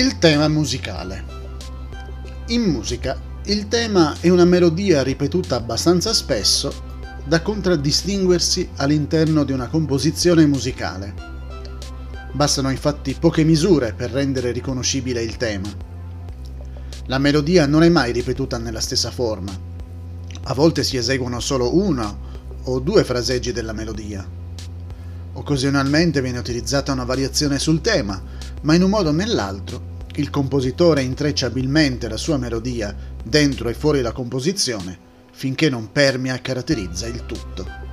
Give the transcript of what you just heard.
Il tema musicale. In musica, il tema è una melodia ripetuta abbastanza spesso da contraddistinguersi all'interno di una composizione musicale. Bastano infatti poche misure per rendere riconoscibile il tema. La melodia non è mai ripetuta nella stessa forma. A volte si eseguono solo una o due fraseggi della melodia. Occasionalmente viene utilizzata una variazione sul tema, ma in un modo o nell'altro il compositore intreccia abilmente la sua melodia dentro e fuori la composizione finché non permea e caratterizza il tutto.